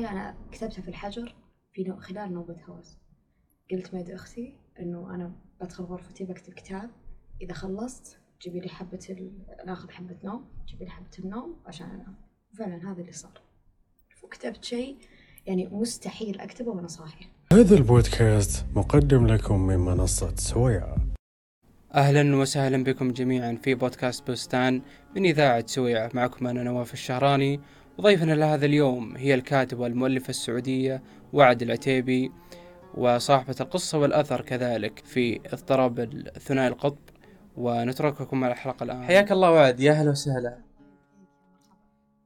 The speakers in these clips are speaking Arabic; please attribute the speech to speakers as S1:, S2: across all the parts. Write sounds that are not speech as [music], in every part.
S1: البداية أنا كتبتها في الحجر في نو... خلال نوبة هوس. قلت ميد أختي إنه أنا بدخل غرفتي بكتب كتاب. إذا خلصت جيبي لي حبة ال... ناخذ حبة نوم جيبي لي حبة النوم عشان أنام. وفعلا هذا اللي صار. وكتبت شيء يعني مستحيل أكتبه وأنا صاحية.
S2: هذا البودكاست مقدم لكم من منصة سويعة
S3: أهلا وسهلا بكم جميعا في بودكاست بستان من إذاعة سويعة معكم أنا نواف الشهراني. وضيفنا لهذا اليوم هي الكاتبة والمؤلفة السعودية وعد العتيبي وصاحبة القصة والأثر كذلك في اضطراب الثنائي القطب ونترككم مع الحلقة الآن. حياك الله وعد. يا أهلا وسهلا.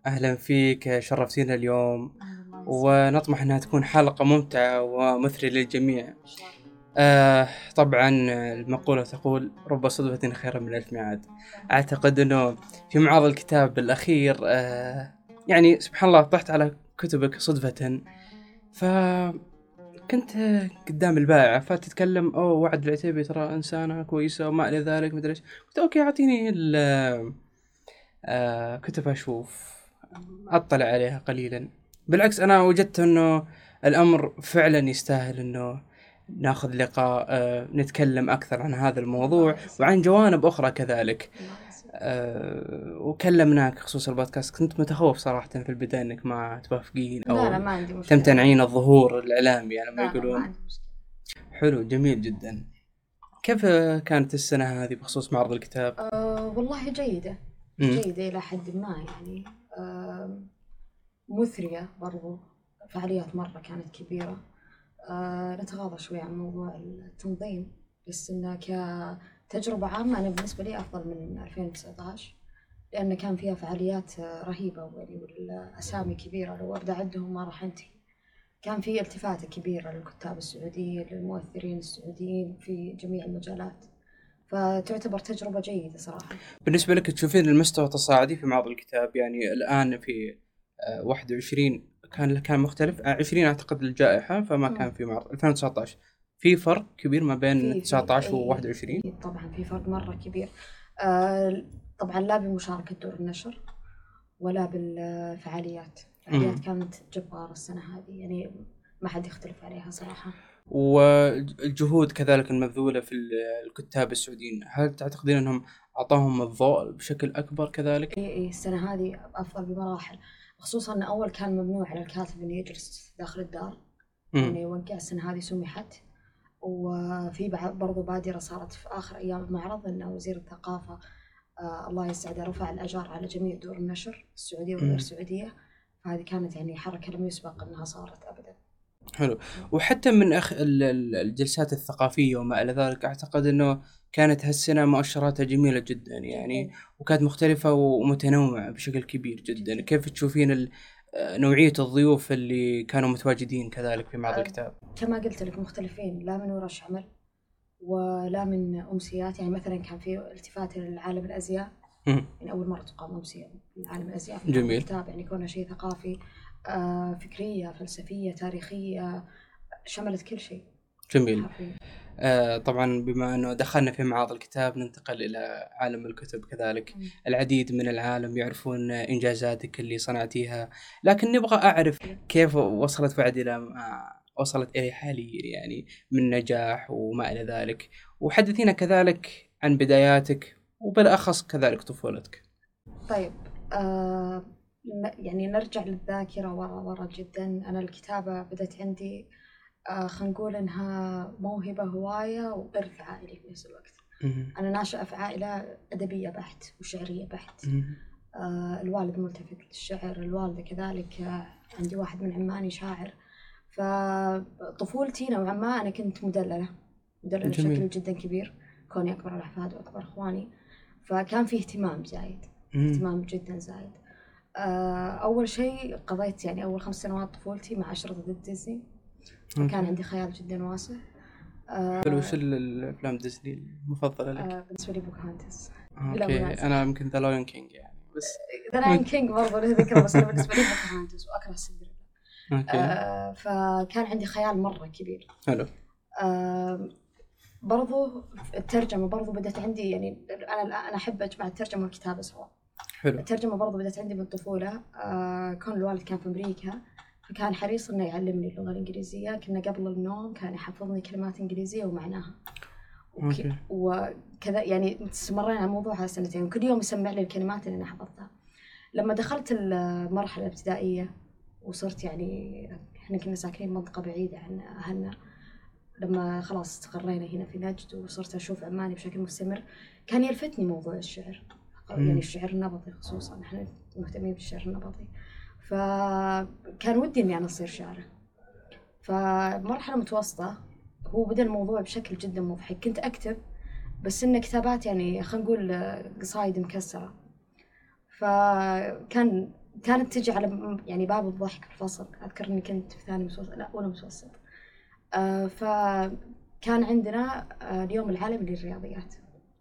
S3: أهلا فيك. شرفتينا اليوم. ونطمح أنها تكون حلقة ممتعة ومثرية للجميع. آه طبعا المقولة تقول رب صدفة خير من ألف ميعاد. أعتقد أنه في معرض الكتاب الأخير آه يعني سبحان الله طحت على كتبك صدفة. ف كنت قدام البائعة فتتكلم أوه وعد العتيبي ترى إنسانة كويسة وما إلى ذلك مدري إيش. قلت أوكي أعطيني ال آه كتب أشوف. أطلع عليها قليلا. بالعكس أنا وجدت إنه الأمر فعلا يستاهل إنه ناخذ لقاء آه نتكلم أكثر عن هذا الموضوع وعن جوانب أخرى كذلك. أه وكلمناك خصوص البودكاست. كنت متخوف صراحة في البداية إنك ما توافقين
S1: أو لا لا ما عندي مشكلة.
S3: تمتنعين الظهور الإعلامي على ما يقولون
S1: ما عندي مشكلة.
S3: حلو جميل جدا. كيف كانت السنة هذه بخصوص معرض الكتاب؟
S1: أه والله جيدة. جيدة إلى حد ما يعني آم، مثرية برضو. فعاليات مرة كانت كبيرة. آه، نتغاضى شوي عن موضوع التنظيم بس إنه كتجربة عامة أنا بالنسبة لي أفضل من 2019 لأن كان فيها فعاليات آه، رهيبة والأسامي كبيرة. لو أبدأ أعدهم ما راح أنتهي. كان في التفاتة كبيرة للكتاب السعوديين للمؤثرين السعوديين في جميع المجالات. فتعتبر تجربة جيدة صراحة.
S3: بالنسبة لك تشوفين المستوى تصاعدي في معرض الكتاب؟ يعني الآن في آه، 21 كان كان مختلف. آه، 20 أعتقد الجائحة فما
S1: مم.
S3: كان في معرض 2019 في فرق كبير ما بين
S1: في-
S3: 19 و
S1: أي-
S3: 21
S1: أكيد طبعا في فرق مرة كبير. آه، طبعا لا بمشاركة دور النشر ولا بالفعاليات. الفعاليات. كانت جبارة السنة هذه يعني ما حد يختلف عليها صراحة.
S3: والجهود كذلك المبذولة في الكتاب السعوديين هل تعتقدين أنهم أعطاهم الضوء بشكل أكبر كذلك؟
S1: اي اي السنة هذه أفضل بمراحل. خصوصا أن أول كان ممنوع على الكاتب إنه يجلس داخل الدار.
S3: مم.
S1: يوقع السنة هذه سمحت. وفي بعد برضو بادرة صارت في آخر أيام المعرض أن وزير الثقافة آه الله يسعده رفع الأجار على جميع دور النشر السعودية والغير
S3: مم.
S1: سعودية. فهذه كانت يعني حركة لم يسبق أنها صارت أبدا.
S3: حلو. وحتى من أخ... ال- ال- الجلسات الثقافية وما إلى ذلك أعتقد أنه كانت هالسنة مؤشراتها جميلة جدا يعني وكانت مختلفة ومتنوعة بشكل كبير جدا. كيف تشوفين ال... نوعية الضيوف اللي كانوا متواجدين كذلك في معرض
S1: أه.
S3: الكتاب
S1: كما قلت لك مختلفين لا من ورش عمل ولا من أمسيات يعني مثلا كان في التفات للعالم الأزياء. يعني أول مرة تقام أمسية لعالم الأزياء في
S3: جميل.
S1: الكتاب يعني كونها شيء ثقافي آه فكرية فلسفية تاريخية شملت كل شيء
S3: جميل. آه طبعا بما أنه دخلنا في معرض الكتاب ننتقل إلى عالم الكتب كذلك.
S1: مم.
S3: العديد من العالم يعرفون إنجازاتك اللي صنعتيها. لكن نبغى أعرف كيف وصلت بعد إلى ما وصلت إليه حاليا يعني من نجاح وما إلى ذلك. وحدثينا كذلك عن بداياتك وبالأخص كذلك طفولتك.
S1: طيب آه يعني نرجع للذاكرة ورا ورا جدا. أنا الكتابة بدأت عندي آه خلينا نقول إنها موهبة هواية وإرث عائلي في نفس الوقت
S3: مهم.
S1: أنا ناشئة في عائلة أدبية بحت وشعرية بحت. آه الوالد ملتفت للشعر الوالدة كذلك آه عندي واحد من عماني شاعر فطفولتي نوعا ما أنا كنت مدللة
S3: جميل.
S1: بشكل جدا كبير كوني أكبر الأحفاد وأكبر إخواني فكان في اهتمام زايد. اهتمام جدا زايد آه، أول شيء قضيت يعني أول خمس سنوات طفولتي مع أشرطة ديزني
S3: okay.
S1: عندي خيال جدا واسع آه،
S3: حلو وش ال- الأفلام ديزني المفضلة لك؟
S1: آه، بالنسبة لي Pocahontas
S3: okay.
S1: منازع.
S3: أنا يمكن The Lion King يعني بس
S1: The Lion King برضه له ذكرى بس أنا بالنسبة لي Pocahontas وأكره سندريلا.
S3: Okay.
S1: آه، فكان عندي خيال مرة كبير.
S3: حلو.
S1: آه، برضو الترجمة برضو بدأت عندي يعني أنا أنا أحب أجمع الترجمة والكتابة سوا.
S3: حلو.
S1: الترجمة برضو بدأت عندي من الطفولة آه كون الوالد كان في أمريكا. فكان حريص إنه يعلمني اللغة الإنجليزية كنا قبل النوم كان يحفظني كلمات إنجليزية ومعناها. وك-
S3: أوكي.
S1: وكذا يعني استمرينا على الموضوع سنتين. وكل يوم يسمع لي الكلمات اللي أنا حفظتها. لما دخلت المرحلة الابتدائية وصرت يعني إحنا كنا ساكنين منطقة بعيدة عن أهلنا لما خلاص استقرينا هنا في نجد وصرت أشوف عماني بشكل مستمر كان يلفتني موضوع الشعر. يعني الشعر النبطي خصوصا. إحنا مهتمين بالشعر النبطي فكان ودي إني أنا أصير شاعرة. فمرحلة متوسطة هو بدأ الموضوع بشكل جدا مضحك. كنت أكتب بس إنه كتابات يعني خلينا نقول قصايد مكسرة. فكان كانت تجي على يعني باب الضحك في الفصل. أذكر إني كنت في ثاني متوسط لا أولى متوسط. آه، فكان عندنا آه، اليوم العالمي للرياضيات.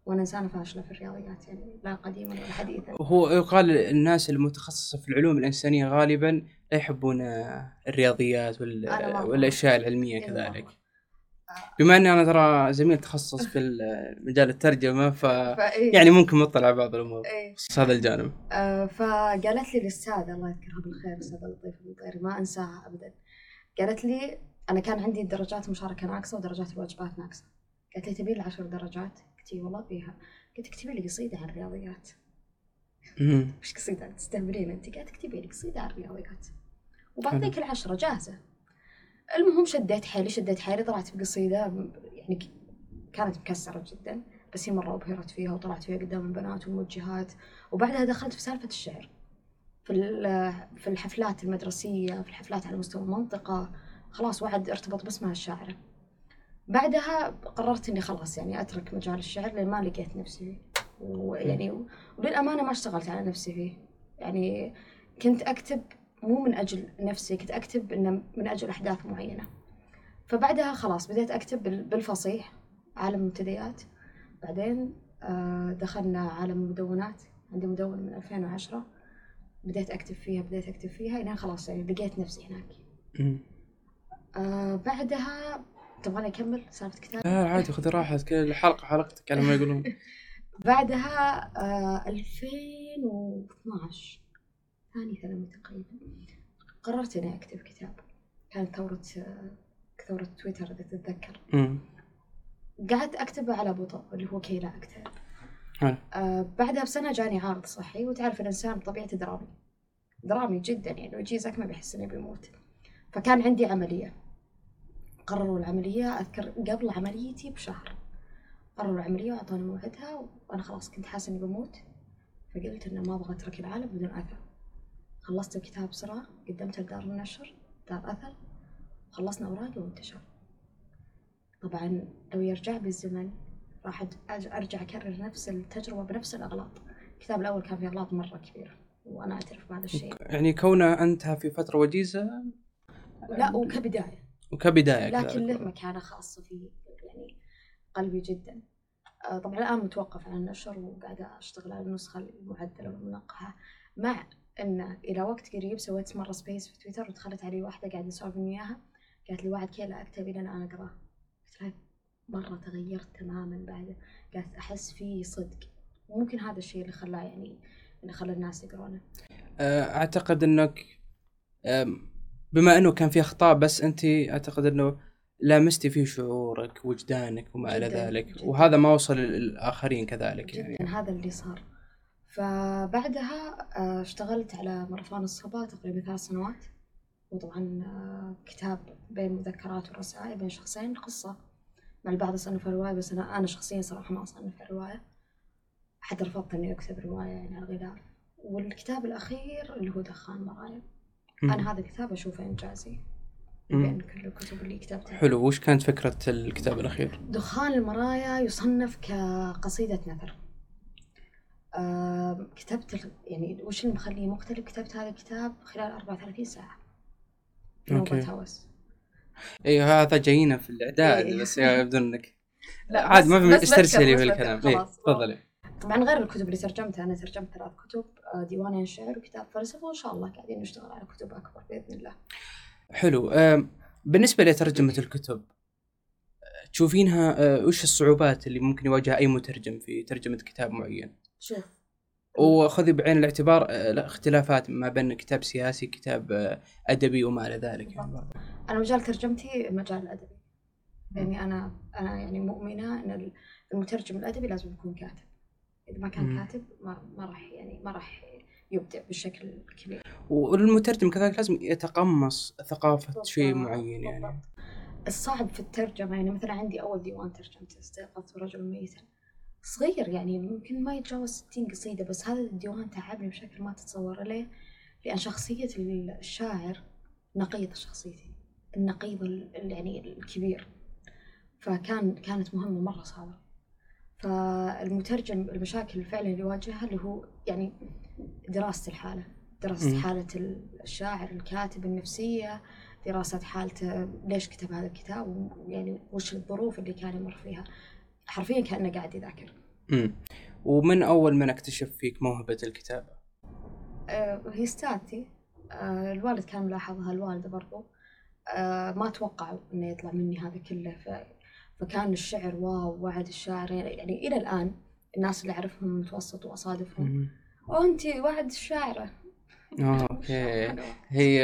S1: وأنا إنسانة فاشلة في الرياضيات يعني لا قديما ولا حديثا.
S3: هو يقال الناس المتخصصة في العلوم الإنسانية غالبا لا يحبون آه، الرياضيات وال-. والأشياء العلمية
S1: إيه
S3: كذلك.
S1: مرة.
S3: بما أني أنا ترى زميل تخصص في ال- مجال الترجمة ف [laughs]
S1: فإيه.
S3: يعني ممكن مطلع بعض الأمور.
S1: إيه.
S3: بس هذا الجانب.
S1: آه، فقالت لي الأستاذة الله يذكرها بالخير أستاذة لطيفة المطيري ما أنساها أبدا. قالت لي أنا كان عندي درجات مشاركة ناقصة ودرجات الواجبات ناقصة. قالت لي تبي لي عشر درجات؟ لي والله بيها قلت اكتبي لي قصيدة عن الرياضيات. وش قصيدة تستهبلين أنت قالت اكتبي لي قصيدة عن الرياضيات وبعطيك العشرة جاهزة. المهم شديت حيلي شديت حيلي طلعت بقصيدة يعني كانت مكسرة جدا. بس هي مرة أبهرت فيها وطلعت فيها قدام البنات والموجهات وبعدها دخلت في سالفة الشعر. في ال- في الحفلات المدرسية في الحفلات على مستوى المنطقة. خلاص وعد ارتبط باسمها الشاعرة. بعدها قررت إني خلاص يعني أترك مجال الشعر لأن ما لقيت نفسي فيه. ويعني وللأمانة ما اشتغلت على نفسي فيه. يعني كنت أكتب مو من أجل نفسي كنت أكتب إنه من أجل أحداث معينة. فبعدها خلاص بديت أكتب بال- بالفصيح عالم المنتديات بعدين آه، دخلنا عالم المدونات عندي مدونة من 2010 بديت أكتب فيها بديت أكتب فيها إلين خلاص يعني لقيت نفسي هناك. آه بعدها تبغاني أكمل؟ سالفة كتاب؟
S3: لا عادي خذ راحتك. كل حلقة حلقتك على ما يقولون. [laughs]
S1: بعدها آه 2012 ثاني ثانوي تقريبا. قررت إني أكتب كتاب. كانت ثورة آه ثورة تويتر إذا تتذكر. قعدت أكتبه على بطء اللي هو كي لا
S3: حلو.
S1: آه بعدها بسنة جاني عارض صحي وتعرف الإنسان بطبيعته درامي. درامي جدا يعني ويجي ما بيحس إنه بيموت. فكان عندي عملية. قرروا العملية أذكر قبل عمليتي بشهر. قرروا العملية وأعطوني موعدها وأنا خلاص كنت حاسة إني بموت. فقلت إنه ما أبغى أترك العالم بدون أثر. خلصت الكتاب بسرعة قدمته لدار النشر دار أثر. خلصنا أوراقي وانتشر. طبعا لو يرجع بي الزمن راح أرجع أكرر نفس التجربة بنفس الأغلاط. الكتاب الأول كان فيه أغلاط مرة كبيرة وأنا أعترف بهذا الشيء.
S3: يعني كونه أنت في فترة وجيزة؟
S1: لا وكبداية
S3: وكبداية
S1: لكن. له مكانة خاصة في يعني قلبي جدا. آه، طبعا الآن متوقف عن النشر وقاعدة أشتغل على النسخة المعدلة والمنقحة مع أن إلى وقت قريب سويت مرة space في تويتر ودخلت علي واحدة قاعدة أسولف وياها. قالت لي وعد كيلا أكتب إلى أنا أقراه قلت لها مرة تغيرت تماما بعد. قالت أحس فيه صدق. وممكن هذا الشيء اللي خلاه يعني اللي خلى الناس يقرونه.
S3: آه، أعتقد إنك بما إنه كان في أخطاء بس أنت أعتقد إنه لامستي فيه شعورك وجدانك وما
S1: إلى
S3: ذلك.
S1: جداً.
S3: وهذا ما وصل للآخرين كذلك
S1: جدا
S3: يعني
S1: هذا اللي صار. فبعدها آه، اشتغلت على ماراثون الصبا تقريبا ثلاث سنوات. وطبعا آه، كتاب بين مذكرات ورسائل بين شخصين قصة مع البعض يصنف رواية بس أنا أنا شخصيا صراحة ما أصنف رواية حتى رفضت إني أكتب رواية يعني على الغلاف والكتاب الأخير اللي هو دخان مرايا. أنا هذا الكتاب أشوفه إنجازي
S3: مم.
S1: بين كل الكتب اللي كتبتها
S3: حلو وش كانت فكرة الكتاب الأخير؟
S1: دخان المرايا يصنف كقصيدة نثر آه كتبت يعني وش اللي مخليه مختلف كتبت هذا الكتاب خلال 34 ساعة okay. هوس
S3: اي هذا جاينا في الإعداد
S1: إيه.
S3: بس يبدو انك
S1: لا،
S3: عاد ما في استرسلي في الكلام اي
S1: خلاص.
S3: تفضلي
S1: طبعا غير الكتب اللي ترجمتها. أنا ترجمت ثلاث كتب آه ديوانين شعر وكتاب فلسفة وإن شاء الله قاعدين نشتغل على كتب أكبر بإذن الله.
S3: حلو. آم، بالنسبة لترجمة الكتب تشوفينها آه، وش الصعوبات اللي ممكن يواجهها أي مترجم في ترجمة كتاب معين؟
S1: شوف.
S3: وخذي بعين الاعتبار آه، الاختلافات ما بين كتاب سياسي كتاب أدبي وما إلى ذلك يعني.
S1: أنا مجال ترجمتي المجال الأدبي. يعني أنا أنا يعني مؤمنة إن المترجم الأدبي لازم يكون كاتب. إذا ما كان. كاتب ما ما راح يعني ما راح يبدع بالشكل الكبير
S3: والمترجم كذلك لازم يتقمص ثقافة شيء
S1: بالضبط،
S3: معين يعني
S1: بالضبط. الصعب في الترجمة يعني مثلا عندي أول ديوان ترجمته استيقظت رجل ميتا صغير يعني ممكن ما يتجاوز 60 قصيدة بس هذا الديوان تعبني بشكل ما تتصور ليه؟ لأن شخصية الشاعر نقيض شخصيتي النقيض ال- ال- يعني الكبير فكان كانت مهمة مرة صعبة فالمترجم المشاكل اللي فعلا اللي يواجهها اللي هو يعني دراسة الحالة دراسة. حالة الشاعر الكاتب النفسية دراسة حالته ليش كتب هذا الكتاب ويعني وش الظروف اللي كان يمر فيها. حرفيا كأنه قاعد يذاكر.
S3: امم ومن أول من اكتشف فيك موهبة الكتابة؟
S1: آه، هي أستاذتي. آه، الوالد كان ملاحظها الوالدة برضو. آه، ما توقعوا إنه يطلع مني هذا كله ف... فكان الشعر wow وعد الشاعر يعني إلى الآن الناس اللي المتوسط وأصادفهم.
S3: مم.
S1: وانت وعد الشاعرة.
S3: آه okay. هي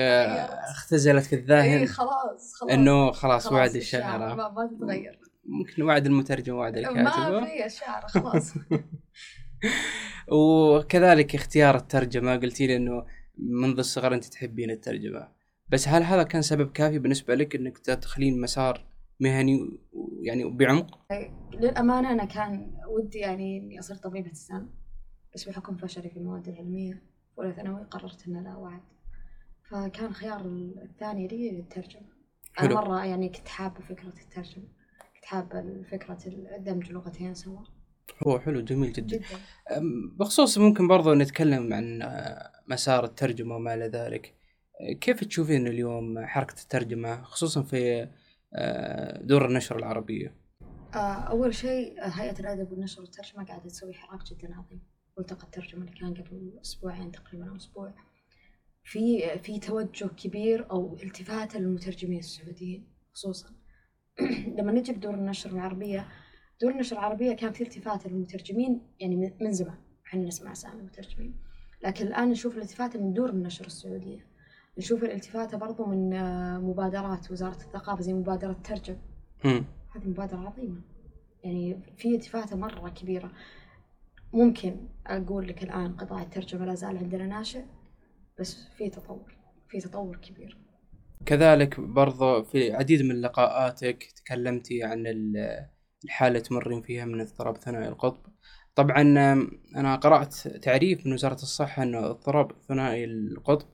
S3: اختزلت في
S1: اي
S3: الذهن
S1: خلاص خلاص.
S3: إنه خلاص
S1: خلاص
S3: وعد
S1: الشاعر
S3: الشاعر
S1: ما, ما تتغير.
S3: ممكن وعد المترجم وعد
S1: ما
S3: الكاتب
S1: في الشعر خلاص. [laughs]
S3: وكذلك اختيار الترجمة قلتي لي إنه منذ الصغر أنت تحبين الترجمة. بس هل هذا كان سبب كافي بالنسبة لك إنك تدخلين مسار مهني يعني بعمق؟
S1: للأمانة أنا كان ودي يعني إني أصير طبيبة أسنان بس بحكم فشلي في المواد العلمية أولى ثانوي قررت إن لا وعد فكان خيار الثاني لي الترجمة. أنا. مرة يعني كنت حابة فكرة الترجمة كنت حابة فكرة دمج لغتين سوا
S3: هو حلو جميل جدا.
S1: جدا.
S3: بخصوص ممكن برضو نتكلم عن آه، مسار الترجمة وما إلى ذلك. كيف تشوفين اليوم حركة الترجمة خصوصا في دور النشر العربية.
S1: آه، أول شيء آه، هيئة الأدب والنشر والترجمة قاعدة تسوي حراك جدا عظيم. ملتقى الترجمة اللي كان قبل أسبوعين تقريبا أو أسبوع. في في توجه كبير أو التفات للمترجمين السعوديين خصوصا. [clears throat] لما نجي بدور النشر العربية دور النشر العربية كان في التفات للمترجمين يعني من- زمان. إحنا نسمع أسامي المترجمين. لكن الآن نشوف الالتفات من دور النشر السعودية. نشوف الالتفات برضو من آه، مبادرات وزارة الثقافة زي مبادرة ترجم. هذه مبادرة عظيمة. يعني في التفاتة مرة كبيرة. ممكن أقول لك الآن قطاع الترجمة لا زال عندنا ناشئ بس في تطور في تطور كبير.
S3: كذلك برضو في عديد من لقاءاتك تكلمتي عن ال- الحالة اللي تمرين فيها من اضطراب ثنائي القطب. طبعا أنا قرأت تعريف من وزارة الصحة أنه اضطراب ثنائي القطب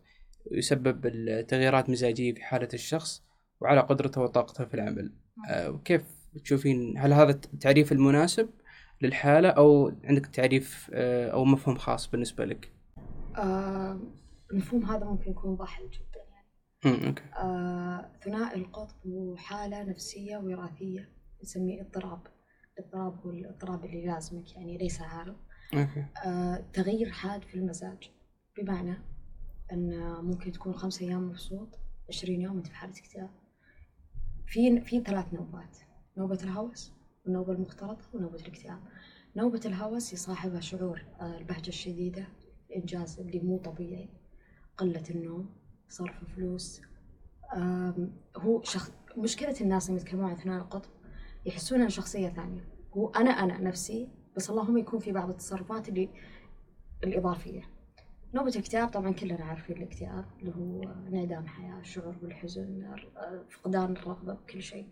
S3: يسبب التغييرات مزاجية في حالة الشخص وعلى قدرته وطاقته في العمل. آه، وكيف تشوفين هل هذا التعريف المناسب للحالة أو عندك تعريف آه، أو مفهوم خاص بالنسبة لك؟
S1: آه المفهوم هذا ممكن يكون ضحل جدا يعني.
S3: okay.
S1: آه ثنائي القطب هو حالة نفسية وراثية نسميه اضطراب. الاضطراب هو الاضطراب اللي يلازمك يعني ليس عارض
S3: okay.
S1: آه، تغيير حاد في المزاج. بمعنى أن ممكن تكون خمس أيام مبسوط عشرين يوم أنت في حالة اكتئاب. في في ثلاث نوبات نوبة الهوس والنوبة المختلطة ونوبة الاكتئاب. نوبة الهوس يصاحبها شعور البهجة الشديدة الإنجاز اللي مو طبيعي قلة النوم صرف فلوس. هو شخص مشكلة الناس اللي يتكلمون عن ثنائي القطب يحسون أن شخصية ثانية. هو أنا أنا نفسي بس اللهم يكون في بعض التصرفات اللي الإضافية. نوبة الاكتئاب طبعا كلنا عارفين الاكتئاب اللي هو انعدام حياة الشعور بالحزن فقدان الرغبة بكل شيء.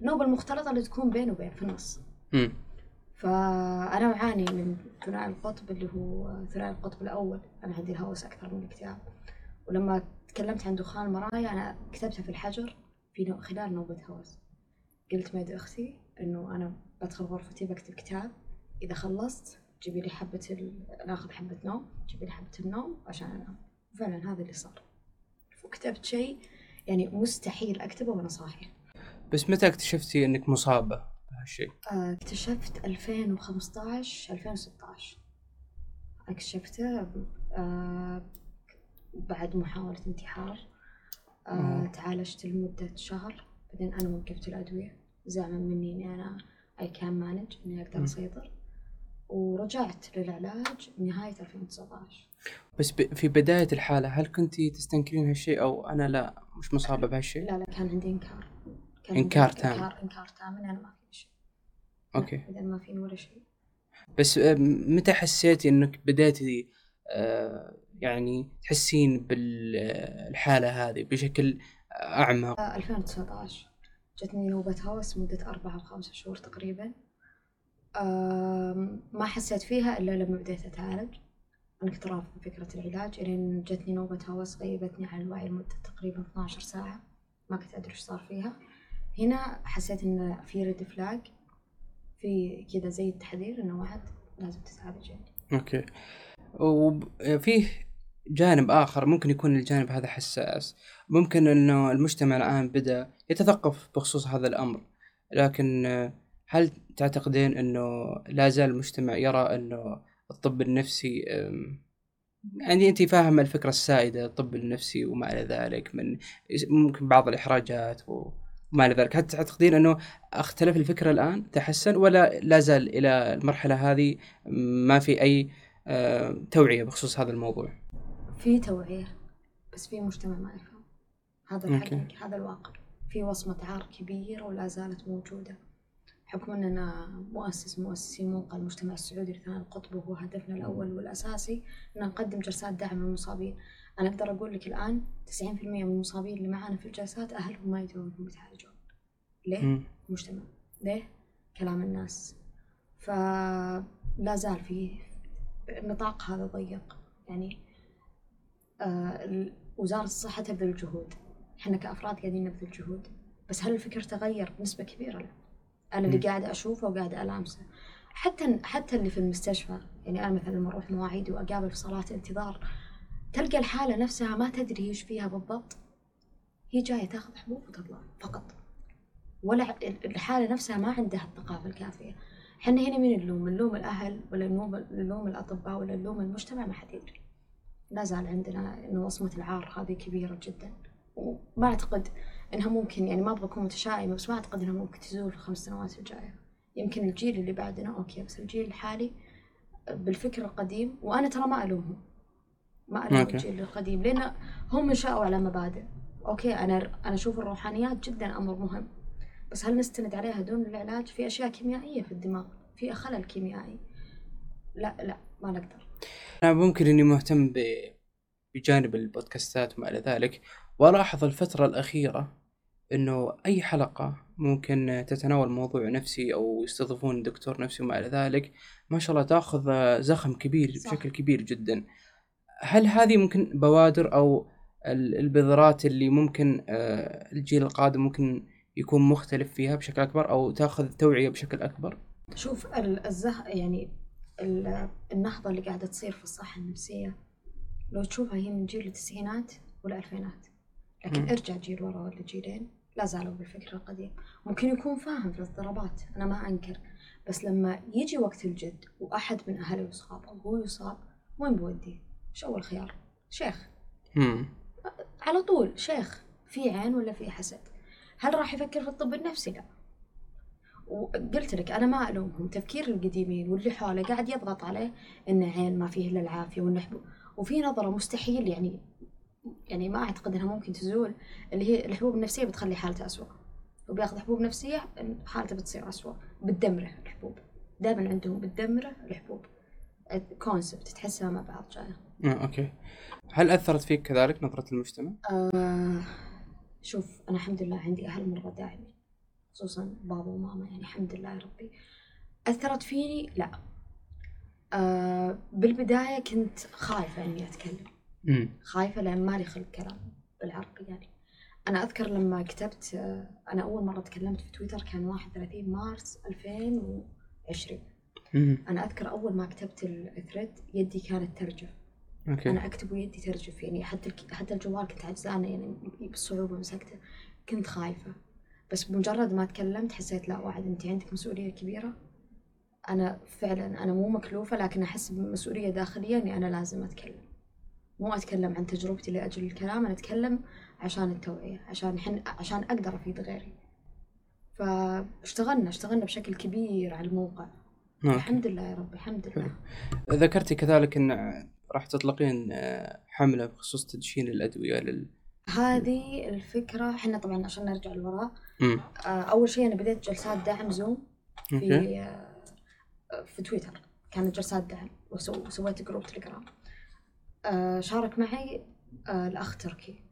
S1: النوبة المختلطة اللي تكون بين وبين في النص. فأنا أعاني من ثنائي القطب اللي هو ثنائي القطب الأول. أنا عندي الهوس أكثر من الاكتئاب ولما تكلمت عن دخان المرايا أنا كتبتها في الحجر في. خلال نوبة هوس. قلت ميد أختي إنه أنا بدخل غرفتي بكتب كتاب. إذا خلصت جيبي لي حبة ال... ناخذ حبة نوم جيبي لي حبة النوم عشان أنام وفعلا هذا اللي صار. وكتبت شيء يعني مستحيل أكتبه وأنا صاحية.
S3: بس متى اكتشفتي أنك مصابة بهالشيء؟
S1: آه، اكتشفت 2015 2016 اكتشفته آه، بعد محاولة انتحار. آه،. تعالجت لمدة شهر. بعدين أنا وقفت الأدوية. زعما مني إني أنا I can manage إني أقدر. أسيطر. ورجعت للعلاج نهاية 2019
S3: بس ب... في بداية الحالة هل كنت تستنكرين هالشيء أو أنا لا مش مصابة بهالشيء؟
S1: لا لا كان عندي إنكار كان
S3: إنكار تام.
S1: إنكار إنكار تام أنا ما في شيء
S3: أوكي
S1: إذا ما فيني ولا شيء
S3: بس آه، متى حسيتي إنك بديتي آه، يعني تحسين بالحالة هذه بشكل أعمق؟
S1: آه، 2019 جتني نوبة هوس مدة أربعة أو خمسة شهور تقريبا ما حسيت فيها إلا لما بديت أتعالج. عن اقتراف فكرة العلاج إلين جتني نوبة هوس غيبتني عن الوعي لمدة تقريبا 12 ساعة. ما كنت أدري إيش صار فيها. هنا حسيت إن في red flag في كذا زي التحذير إنه وعد لازم تتعالج يعني
S3: okay وفيه جانب آخر ممكن يكون الجانب هذا حساس. ممكن أنه المجتمع الآن بدأ يتثقف بخصوص هذا الأمر لكن هل تعتقدين أنه لا زال المجتمع يرى أنه الطب النفسي يعني أنت فاهمة الفكرة السائدة الطب النفسي وما إلى ذلك من ممكن بعض الإحراجات وما إلى ذلك. هل تعتقدين أنه أختلف الفكرة الآن تحسن ولا لا زال إلى المرحلة هذه ما في أي آه، توعية بخصوص هذا الموضوع؟
S1: في توعية بس في مجتمع ما يفهم. هذا
S3: أوكي.
S1: الحقيقة هذا الواقع. في وصمة عار كبيرة ولا زالت موجودة. بحكم أننا مؤسس مؤسسي موقع المجتمع السعودي لثناء القطب وهو هدفنا الأول والأساسي أن نقدم جلسات دعم للمصابين. أنا أقدر أقول لك الآن 90% من المصابين اللي معانا في الجلسات أهلهم ما يدرون أنهم يتعالجون. ليه؟
S3: مم.
S1: مجتمع ليه؟ كلام الناس. فلا زال في النطاق هذا ضيق. يعني آه وزارة الصحة تبذل جهود. إحنا كأفراد قاعدين نبذل جهود. بس هل الفكر تغير بنسبة كبيرة؟ لا. أنا اللي
S3: مم.
S1: قاعدة أشوفه وقاعدة ألامسه. حتى حتى اللي في المستشفى يعني أنا مثلا لما أروح مواعيدي وأقابل في صلاة انتظار تلقى الحالة نفسها ما تدري إيش فيها بالضبط. هي جاية تاخذ حبوب وتطلع فقط. ولا الحالة نفسها ما عندها الثقافة الكافية. إحنا هنا مين نلوم؟ نلوم الأهل ولا نلوم الأطباء ولا نلوم المجتمع؟ ما حد يدري. لا زال عندنا إنه وصمة العار هذه كبيرة جدا. وما أعتقد إنها ممكن يعني ما أبغى أكون متشائمة بس ما أعتقد إنها ممكن تزول في الخمس سنوات الجاية. يمكن الجيل اللي بعدنا okay بس الجيل الحالي بالفكر القديم وأنا ترى ما ألومهم. ما
S3: okay.
S1: الجيل القديم لأن هم نشأوا على مبادئ. okay أنا أنا أشوف الروحانيات جدا أمر مهم. بس هل نستند عليها دون العلاج؟ في أشياء كيميائية في الدماغ في خلل كيميائي. لا لا ما نقدر.
S3: أنا ممكن إني مهتم ب... بجانب البودكاستات وما إلى ذلك. وألاحظ الفترة الأخيرة إنه أي حلقة ممكن تتناول موضوع نفسي أو يستضيفون دكتور نفسي وما إلى ذلك ما شاء الله تأخذ زخم كبير
S1: صح.
S3: بشكل كبير جدا هل هذه ممكن بوادر أو ال- البذرات اللي ممكن آه، الجيل القادم ممكن يكون مختلف فيها بشكل أكبر أو تأخذ توعية بشكل أكبر
S1: شوف ال- الزه يعني ال- النهضة اللي قاعدة تصير في الصحة النفسية لو تشوفها هي من جيل التسعينات والألفينات لكن
S3: مم.
S1: ارجع جيل ورا ولا جيلين. لا زالوا بالفكر القديم. ممكن يكون فاهم في الاضطرابات. أنا ما أنكر. بس لما يجي وقت الجد وأحد من أهله يصاب أو هو يصاب وين بوديه؟ إيش أول خيار؟ شيخ.
S3: مم.
S1: على طول. شيخ. في عين ولا في حسد؟ هل راح يفكر في الطب النفسي؟ لا. وقلت لك أنا ما ألومهم. تفكير القديمين واللي حوله قاعد يضغط عليه انه عين ما فيه إلا العافية وانه وفي نظرة مستحيل يعني يعني ما أعتقد إنها ممكن تزول اللي هي الحبوب النفسية بتخلي حالته اسوء وبياخذ حبوب نفسية حالته بتصير اسوء بتدمره الحبوب دائما عندهم بتدمره الحبوب. concept تحسها مع بعض جاية
S3: آه، okay. هل أثرت فيك كذلك نظرة المجتمع؟
S1: آه شوف أنا الحمد لله عندي أهل مرة داعمين خصوصا بابا وماما يعني الحمد لله يا ربي. أثرت فيني؟ لا. آه بالبداية كنت خايفة إني أتكلم.
S3: مم.
S1: خايفة لأن مالي خلق كلام بالعربي يعني. أنا أذكر لما كتبت آه أنا أول مرة تكلمت في تويتر كان 31 مارس 2020
S3: مم.
S1: أنا أذكر أول ما كتبت ال thread يدي كانت ترجف.
S3: okay.
S1: أنا أكتب ويدي ترجف يعني حتى الك... حتى الجوال كنت عجزانه يعني بالصعوبه مسكته. كنت خايفة. بس بمجرد ما تكلمت حسيت لا وعد أنت عندك مسؤولية كبيرة. أنا فعلا أنا مو مكلفة لكن أحس بمسؤولية داخليه اني أنا لازم أتكلم. مو أتكلم عن تجربتي لأجل الكلام أنا أتكلم عشان التوعية عشان حن... عشان أقدر أفيد غيري. فاشتغلنا اشتغلنا بشكل كبير على الموقع.
S3: okay.
S1: الحمد لله يا رب الحمد لله.
S3: ذكرتي كذلك إن راح تطلقين آه، حملة بخصوص تدشين الأدوية لل
S1: هذه الفكرة إحنا طبعا عشان نرجع لورا. آه، أول شيء أنا بديت جلسات دعم زوم في آه، في تويتر. كانت جلسات دعم وسو- وسويت group تليجرام شارك معي آه، الأخ تركي.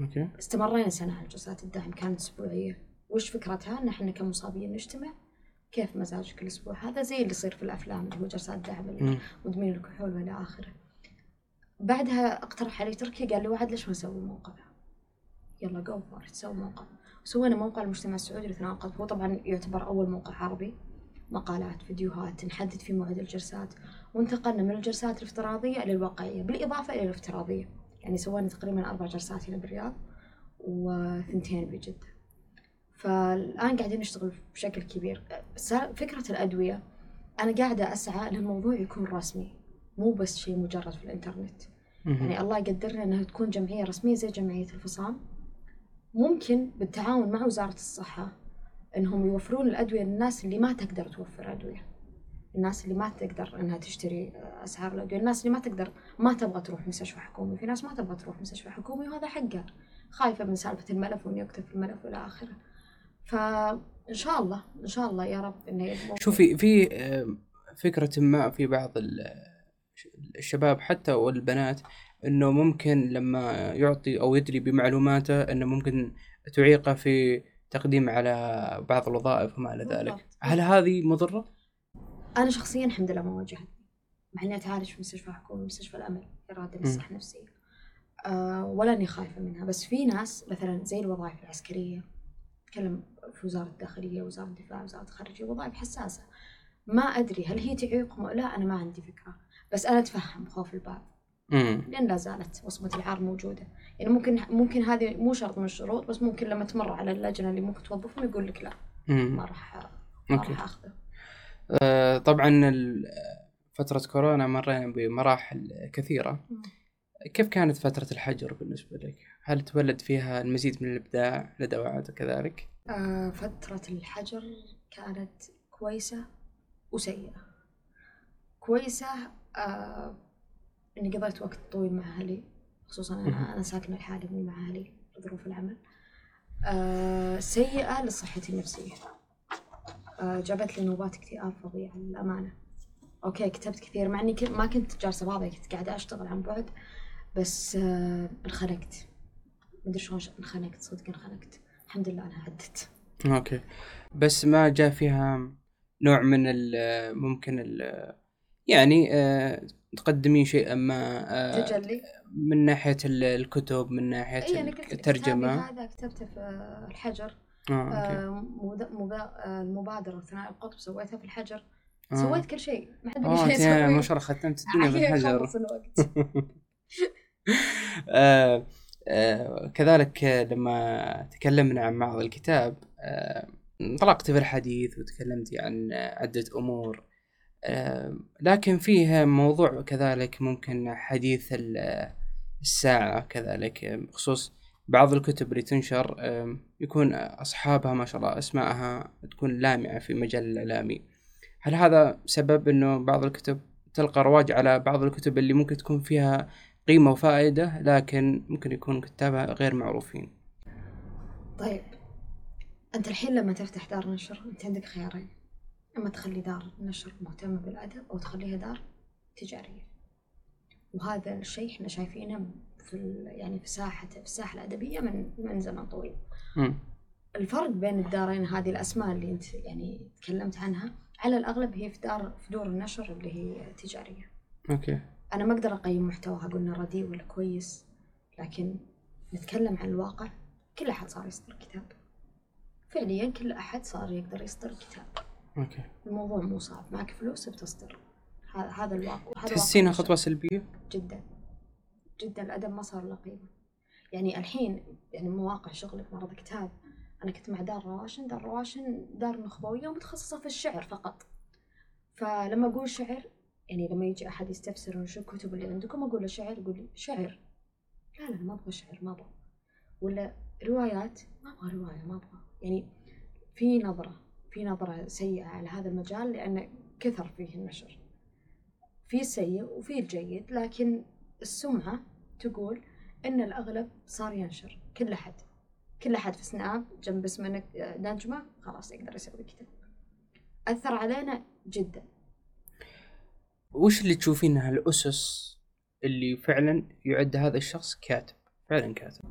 S3: okay.
S1: استمرينا سنة على جلسات الدعم كانت أسبوعية. وش فكرتها؟ إن إحنا كمصابين نجتمع. كيف مزاجك الأسبوع هذا زي اللي يصير في الأفلام اللي هو جلسات دعم. مدمنين الكحول والى آخره. بعدها اقترح علي تركي قال لي وعد ليش ما نسوي موقع؟ يلا go for it سوي موقع. سوينا موقع المجتمع السعودي للتناقض هو طبعا يعتبر أول موقع عربي. مقالات فيديوهات نحدد فيه موعد الجلسات وانتقلنا من الجلسات الافتراضية للواقعيه بالإضافة إلى الافتراضية. يعني سوينا تقريبا أربع جلسات هنا بالرياض وثنتين بجده فالآن قاعدين نشتغل بشكل كبير. فكرة الأدوية أنا قاعدة أسعى أن الموضوع يكون رسمي مو بس شيء مجرد في الإنترنت. يعني الله يقدرنا أنها تكون جمعية رسمية زي جمعية الفصام. ممكن بالتعاون مع وزارة الصحة أنهم يوفرون الأدوية للناس اللي ما تقدر توفر أدوية. الناس اللي ما تقدر أنها تشتري أسعار الأدوية. الناس اللي ما تقدر ما تبغى تروح مستشفى حكومي. في ناس ما تبغى تروح مستشفى حكومي وهذا حقها خايفة من سالفة الملف وإنه يكتب في الملف وإلى آخره. فإن شاء الله إن شاء الله يا رب الموضوع-
S3: شوفي في فكرة ما في بعض ال- الشباب حتى والبنات إنه ممكن لما يعطي أو يدري بمعلوماته إنه ممكن تعيقه في تقديم على بعض الوظائف وما إلى ذلك.
S1: بالضبط.
S3: هل هذه مضرة؟
S1: أنا شخصيا الحمد لله ما واجهتني. مع اني اتعالج في مستشفى حكومي مستشفى الامل إرادة للصحة النفسية. أه ولا إني خايفة منها. بس في ناس مثلا زي الوظائف العسكرية أتكلم في وزارة الداخلية وزارة الدفاع وزارة الخارجية وظائف حساسة. ما أدري هل هي تعيقهم لا أنا ما عندي فكرة. بس أنا أتفهم خوف البعض. لأن لا زالت وصمة العار موجودة يعني ممكن ممكن هذه مو شرط من الشروط بس ممكن لما تمر على اللجنة اللي ممكن توظفهم يقول لك لا ما راح ما. راح أخذه
S3: آه، طبعا فترة كورونا مرينا بمراحل كثيرة
S1: مم.
S3: كيف كانت فترة الحجر بالنسبة لك؟ هل تولد فيها المزيد من الإبداع لدى وعد وكذلك؟
S1: آه، فترة الحجر كانت كويسة وسيئة كويسة آه، إني قضيت وقت طويل مع أهلي خصوصا. أنا, أنا ساكنة لحالي مو مع أهلي لظروف العمل. آه، سيئة لصحتي النفسية. آه، جابت لي نوبات اكتئاب فظيعة للأمانة. أوكي كتبت كثير مع إني ما كنت جالسة فاضية كنت قاعدة أشتغل عن بعد بس آه، انخنقت. مدري شلون انخنقت صدق انخنقت. الحمد لله أنا عدت.
S3: أوكي. بس ما جاء فيها نوع من ال ممكن ال يعني آه، تقدمين شيئا ما آه،
S1: تجلي؟
S3: من ناحية ال- الكتب من
S1: لك كتابي
S3: الترجمة.
S1: هذا كتبته في الحجر.
S3: آه،.
S1: آه، آه، المبادرة ثنائي القطب سويتها في الحجر.
S3: آه.
S1: سويت كل شيء. ما حد
S3: آه،
S1: بقي شيء
S3: ما شاء الله ختمت الدنيا في الحجر.
S1: الوقت. [laughs] [laughs]
S3: آه، آه، كذلك لما تكلمنا عن معرض الكتاب انطلقت في الحديث وتكلمت عن عدة أمور. لكن فيه موضوع كذلك ممكن حديث ال- آه، الساعة كذلك آه، بخصوص بعض الكتب اللي تنشر آه، يكون أصحابها ما شاء الله أسماءها تكون لامعة في مجال الإعلامي. هل هذا سبب أنه بعض الكتب تلقى رواج على بعض الكتب اللي ممكن تكون فيها قيمة وفائدة لكن ممكن يكون كتابها غير معروفين؟
S1: طيب أنت الحين لما تفتح دار نشر أنت عندك خيارين. أما تخلي دار نشر مهتمة بالأدب أو تخليها دار تجارية. وهذا الشيء إحنا شايفينه في ال- يعني في ساحة في الساحة الأدبية من من زمن طويل.
S3: مم.
S1: الفرق بين الدارين هذه الأسماء اللي أنت يعني تكلمت عنها على الأغلب هي في دار في دور النشر اللي هي تجارية.
S3: okay.
S1: أنا ما أقدر أقيم محتواها قلنا رديء ولا كويس لكن نتكلم عن الواقع كل أحد صار يصدر كتاب. فعليا كل أحد صار يقدر يصدر كتاب.
S3: okay.
S1: الموضوع مو صعب. معك فلوس بتصدر. هذا هذا الواقع. هذا
S3: تحسينها
S1: واقع
S3: خطوة سلبية؟
S1: جدا. جدا. الأدب ما صار له قيمة. يعني الحين يعني مواقع شغلك معرض كتاب. أنا كنت مع دار رواشن. دار رواشن دار نخبوية ومتخصصة في الشعر فقط. فلما أقول شعر يعني لما يجي أحد يستفسر إنه شو الكتب اللي عندكم أقول له شعر يقول لي شعر. لا لا ما أبغى شعر ما أبغى. ولا روايات ما أبغى رواية ما أبغى. يعني في نظرة. في نظرة سيئة على هذا المجال لأن كثر فيه النشر. في السيء وفي الجيد لكن السمعة تقول إن الأغلب صار ينشر كل أحد. كل أحد في سناب جنب اسمه نك- نجمة خلاص يقدر يسوي كتاب أثر علينا جدا.
S3: وش اللي تشوفينها الاسس اللي فعلا يعد هذا الشخص كاتب؟ فعلا كاتب.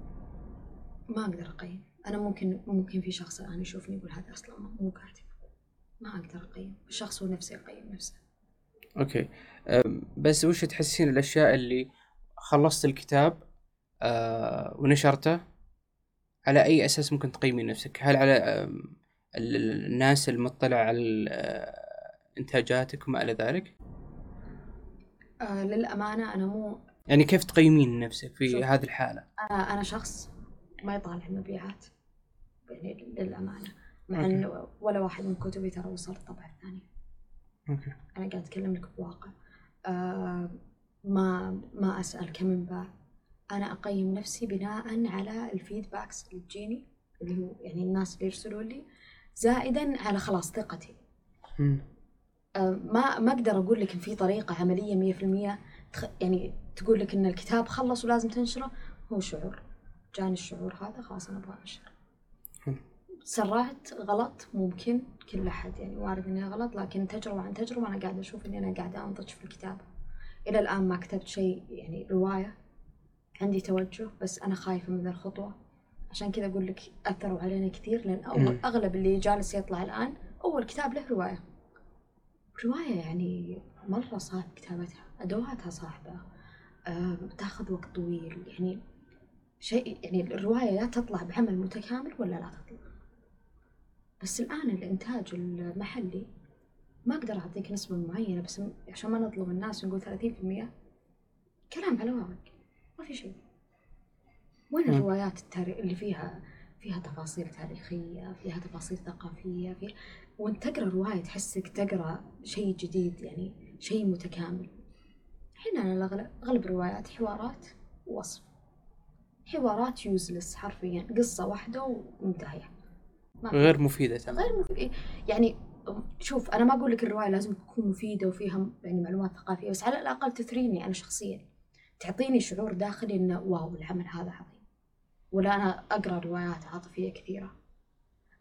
S1: ما أقدر أقيم. أنا ممكن ممكن في شخص الآن يشوفني يقول هذا أصلا مو كاتب ما أقدر أقيم. الشخص هو نفسه يقيم نفسه.
S3: أوكي. بس وش تحسين الأشياء اللي خلصت الكتاب آه ونشرته؟ على أي أساس ممكن تقيمين نفسك؟ هل على الناس المطلع على آه، إنتاجاتك وما إلى ذلك؟
S1: آه للأمانة أنا مو.
S3: يعني كيف تقيمين نفسك في. هذه الحالة؟
S1: أنا أنا شخص ما يطالع المبيعات يعني للأمانة. مع. إنه ولا واحد من كتبي ترى وصل الطبعة الثانية
S3: أوكي.
S1: أنا قاعد أتكلم لك بواقع. آه ما ما أسأل كم انباع أنا أقيم نفسي بناء على الفيدباكس اللي تجيني اللي هو يعني الناس اللي يرسلوا لي زائدا على خلاص ثقتي. آه، ما ما أقدر أقول لك إن في طريقة عملية مية في المية تخ... يعني تقول لك إن الكتاب خلص ولازم تنشره. هو شعور. جاني الشعور هذا خلاص أنا أبغى انشر
S3: حلو.
S1: سرعت غلط ممكن كل أحد يعني وارد اني غلط لكن تجربة عن تجربة أنا قاعدة أشوف إني أنا قاعدة أنضج في الكتابه إلى الآن ما كتبت شيء يعني رواية عندي توجه بس أنا خايفة من ذا الخطوة. عشان كذا أقول لك أثروا علينا كثير لأن أول
S3: مم.
S1: أغلب اللي جالس يطلع الآن أول كتاب له رواية. رواية يعني مرة صعب كتابتها أدواتها صعبة آه، تاخذ وقت طويل يعني شيء يعني الرواية يا تطلع بعمل متكامل ولا لا تطلع. بس الآن الإنتاج المحلي ما أقدر أعطيك نسبة معينة بس عشان ما نظلم الناس ونقول ثلاثين في المية. كلام على ورق ما في شيء. وين. الروايات التاريخ اللي فيها فيها تفاصيل تاريخية فيها تفاصيل ثقافية في وانت تقرأ رواية تحسك تقرأ شيء جديد يعني شيء متكامل. الاغلب أغلب الروايات حوارات ووصف. حوارات يوزلس حرفيا قصة واحدة ومنتهية.
S3: غير مفيدة تماما
S1: غير مفيد يعني شوف أنا ما أقول لك الرواية لازم تكون مفيدة وفيها يعني معلومات ثقافية بس على الأقل تثريني أنا شخصيا. تعطيني شعور داخلي إنه واو العمل هذا عظيم. ولا أنا أقرأ روايات عاطفية كثيرة.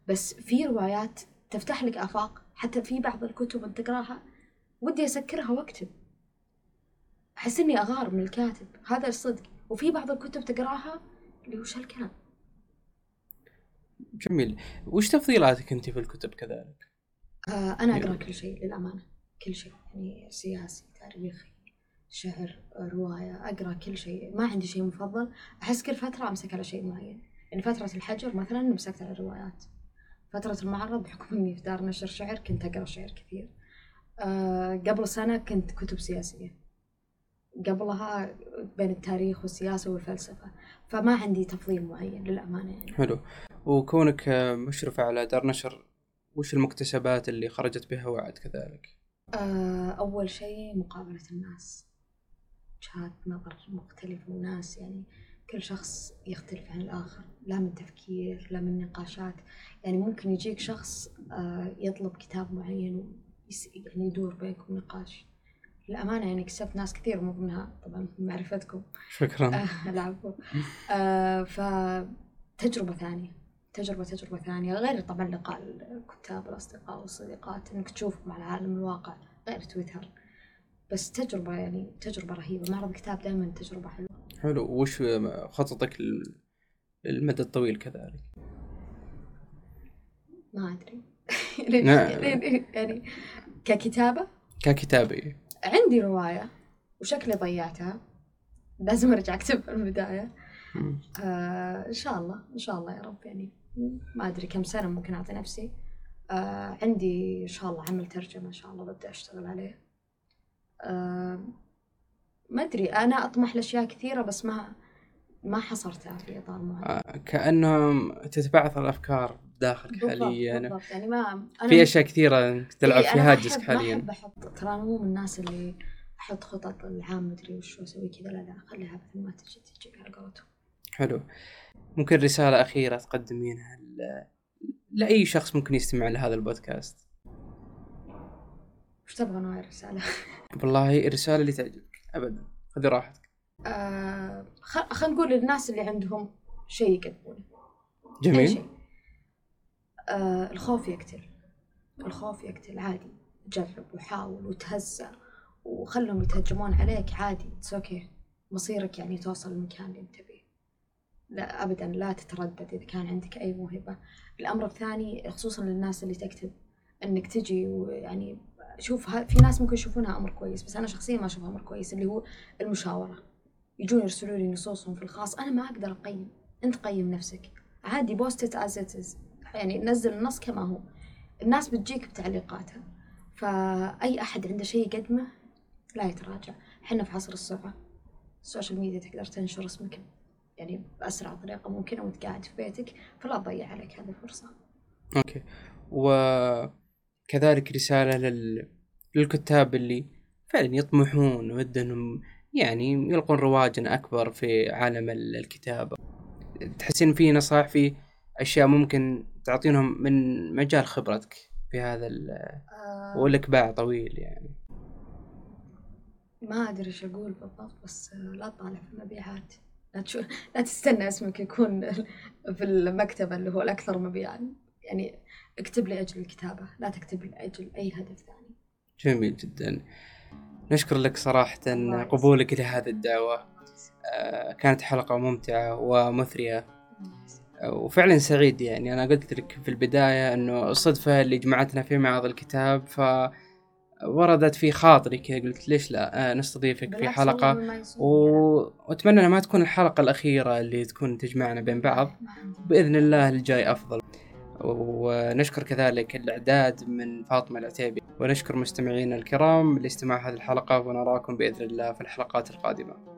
S1: بس في روايات تفتح لك آفاق حتى في بعض الكتب أنت تقراها ودي أسكرها وأكتب. أحس إني أغار من الكاتب هذا الصدق. وفي بعض الكتب تقراها اللي وش هالكلام؟
S3: جميل. وش تفضيلاتك انت في الكتب كذلك؟
S1: آه أنا أقرأ كل شيء للأمانة. كل شيء. يعني سياسي تاريخي شعر رواية أقرأ كل شيء. ما عندي شيء مفضل. أحس كل فترة أمسك على شيء معين. يعني فترة الحجر مثلا مسكت على الروايات. فترة المعرض بحكم إني في دار نشر شعر كنت أقرأ شعر كثير. آه قبل سنة كنت كتب سياسية. قبلها بين التاريخ والسياسة والفلسفة فما عندي تفضيل معين للأمانة يعني.
S3: حلو. وكونك مشرفة على دار نشر وش المكتسبات اللي خرجت بها وعد كذلك؟
S1: آه، أول شيء مقابلة الناس. وجهات نظر مختلفة وناس يعني كل شخص يختلف عن الآخر لا من تفكير لا من نقاشات. يعني ممكن يجيك شخص آه، يطلب كتاب معين ويس يعني يدور بينكم نقاش. للأمانة يعني كسبت ناس كثير مو منها طبعا معرفتكم.
S3: شكرا. [laughs]
S1: العفو. آه فتجربة ثانية تجربة تجربة ثانية. غير طبعا لقاء الكتاب الأصدقاء والصديقات إنك تشوفهم على عالم الواقع غير تويتر. بس تجربة يعني تجربة رهيبة. معرض الكتاب دائما تجربة حلوة.
S3: حلو. وش خططك لل- للمدى الطويل كذلك؟
S1: ما أدري. [laughs]
S3: نعم.
S1: يعني, يعني ككتابة؟
S3: ككتابي
S1: عندي رواية وشكلي ضيعتها لازم أرجع أكتب في البداية. آه إن شاء الله إن شاء الله يا رب. يعني ما أدري كم سنة ممكن أعطي نفسي. آه عندي إن شاء الله عمل ترجمة إن شاء الله ببدأ أشتغل عليه. آه ما أدري أنا أطمح لأشياء كثيرة بس ما ما حصرتها في إطار معين.
S3: آه، كأنهم تتبعثر الأفكار داخلك حاليا.
S1: بالضبط. يعني ما أنا
S3: في أشياء كثيرة تلعب
S1: إيه،
S3: في هاجسك
S1: ما
S3: حاليا.
S1: أحب أحط ترى أنا مو من الناس اللي أحط خطط العام مدري وش أسوي كذا لا لا خليها مثل ما تجي تجي على قولتهم.
S3: حلو. ممكن رسالة أخيرة تقدمينها ل... لأي شخص ممكن يستمع لهذا البودكاست؟
S1: وش تبغى نوع الرسالة؟ [laughs]
S3: والله الرسالة اللي تعجبك أبدا خذي راحتك.
S1: آه خل... خلينا نقول للناس اللي عندهم شيء يقدمونه أي
S3: جميل.
S1: شيء. آه الخوف يقتل. الخوف يقتل عادي. جرب وحاول وتهزأ وخلهم يتهجمون عليك عادي. it's okay مصيرك يعني توصل المكان اللي انت فيه لا ابدا لا تتردد إذا كان عندك أي موهبة. الأمر الثاني خصوصا للناس اللي تكتب إنك تجي ويعني شوف في ناس ممكن يشوفونها أمر كويس بس أنا شخصيا ما أشوفها أمر كويس اللي هو المشاورة. يجون يرسلوا لي نصوصهم في الخاص. أنا ما أقدر أقيم. أنت قيم نفسك. عادي post as يعني نزل النص كما هو. الناس بتجيك بتعليقاتها. فأي أحد عنده شيء يقدمه لا يتراجع. إحنا في عصر السرعة. ال social media تقدر تنشر اسمك يعني بأسرع طريقة ممكنة وانت قاعد في بيتك فلا تضيع عليك هذه الفرصة.
S3: أوكي. وكذلك رسالة لل... للكتاب اللي فعلا يطمحون ود انهم يعني يلقون رواجا أكبر في عالم ال- الكتابة. تحسين في نصائح في أشياء ممكن تعطينهم من مجال خبرتك في هذا ال...
S1: آه
S3: ولك باع طويل يعني.
S1: ما أدري إيش أقول بالضبط بس لا تطالع في المبيعات. لا تشوف لا تستنى اسمك يكون [laughs] في المكتبه اللي هو الأكثر مبيعا. يعني اكتب لاجل الكتابة لا تكتب لاجل أي هدف ثاني.
S3: جميل جدا. نشكر لك صراحة. قبولك لهذه الدعوة. آه، كانت حلقة ممتعة ومثرية. وفعلا سعيد يعني. أنا قلت لك في البداية إنه الصدفة اللي جمعتنا في معرض الكتاب ف وردت في خاطري كذا قلت ليش لا آه، نستضيفك في
S1: يسوء
S3: و... وأتمنى إنها ما تكون الحلقة الأخيرة اللي تكون تجمعنا بين بعض. بإذن الله الجاي أفضل. ونشكر كذلك الإعداد من فاطمة العتيبي. ونشكر مستمعينا الكرام لاستماع هذه الحلقة ونراكم بإذن الله في الحلقات القادمة.